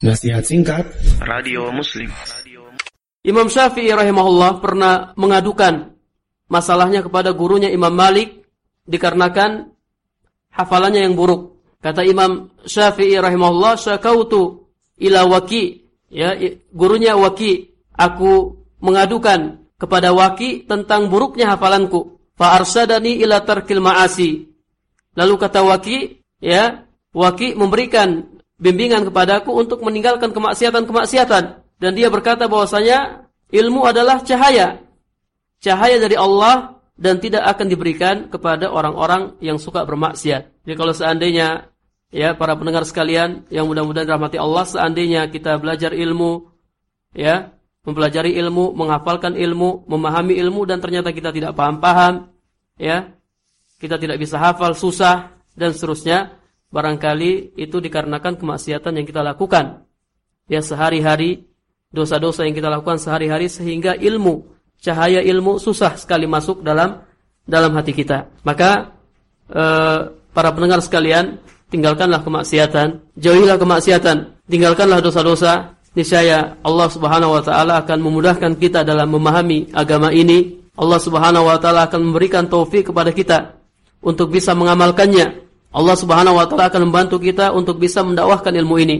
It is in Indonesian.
Nasihat singkat Radio Muslim Imam Syafi'i rahimahullah pernah mengadukan masalahnya kepada gurunya Imam Malik dikarenakan hafalannya yang buruk. Kata Imam Syafi'i rahimahullah, "Syakautu ila Waki." Ya, gurunya Waki, aku mengadukan kepada Waki tentang buruknya hafalanku. Fa arsadani ila tarkil ma'asi. Lalu kata Waki, ya, Waki memberikan bimbingan kepadaku untuk meninggalkan kemaksiatan-kemaksiatan dan dia berkata bahwasanya ilmu adalah cahaya cahaya dari Allah dan tidak akan diberikan kepada orang-orang yang suka bermaksiat. Jadi kalau seandainya ya para pendengar sekalian yang mudah-mudahan rahmati Allah seandainya kita belajar ilmu ya mempelajari ilmu, menghafalkan ilmu, memahami ilmu dan ternyata kita tidak paham-paham ya kita tidak bisa hafal susah dan seterusnya barangkali itu dikarenakan kemaksiatan yang kita lakukan. Ya sehari-hari dosa-dosa yang kita lakukan sehari-hari sehingga ilmu, cahaya ilmu susah sekali masuk dalam dalam hati kita. Maka eh, para pendengar sekalian, tinggalkanlah kemaksiatan, jauhilah kemaksiatan, tinggalkanlah dosa-dosa. Niscaya Allah Subhanahu wa taala akan memudahkan kita dalam memahami agama ini. Allah Subhanahu wa taala akan memberikan taufik kepada kita untuk bisa mengamalkannya Allah Subhanahu wa taala akan membantu kita untuk bisa mendakwahkan ilmu ini.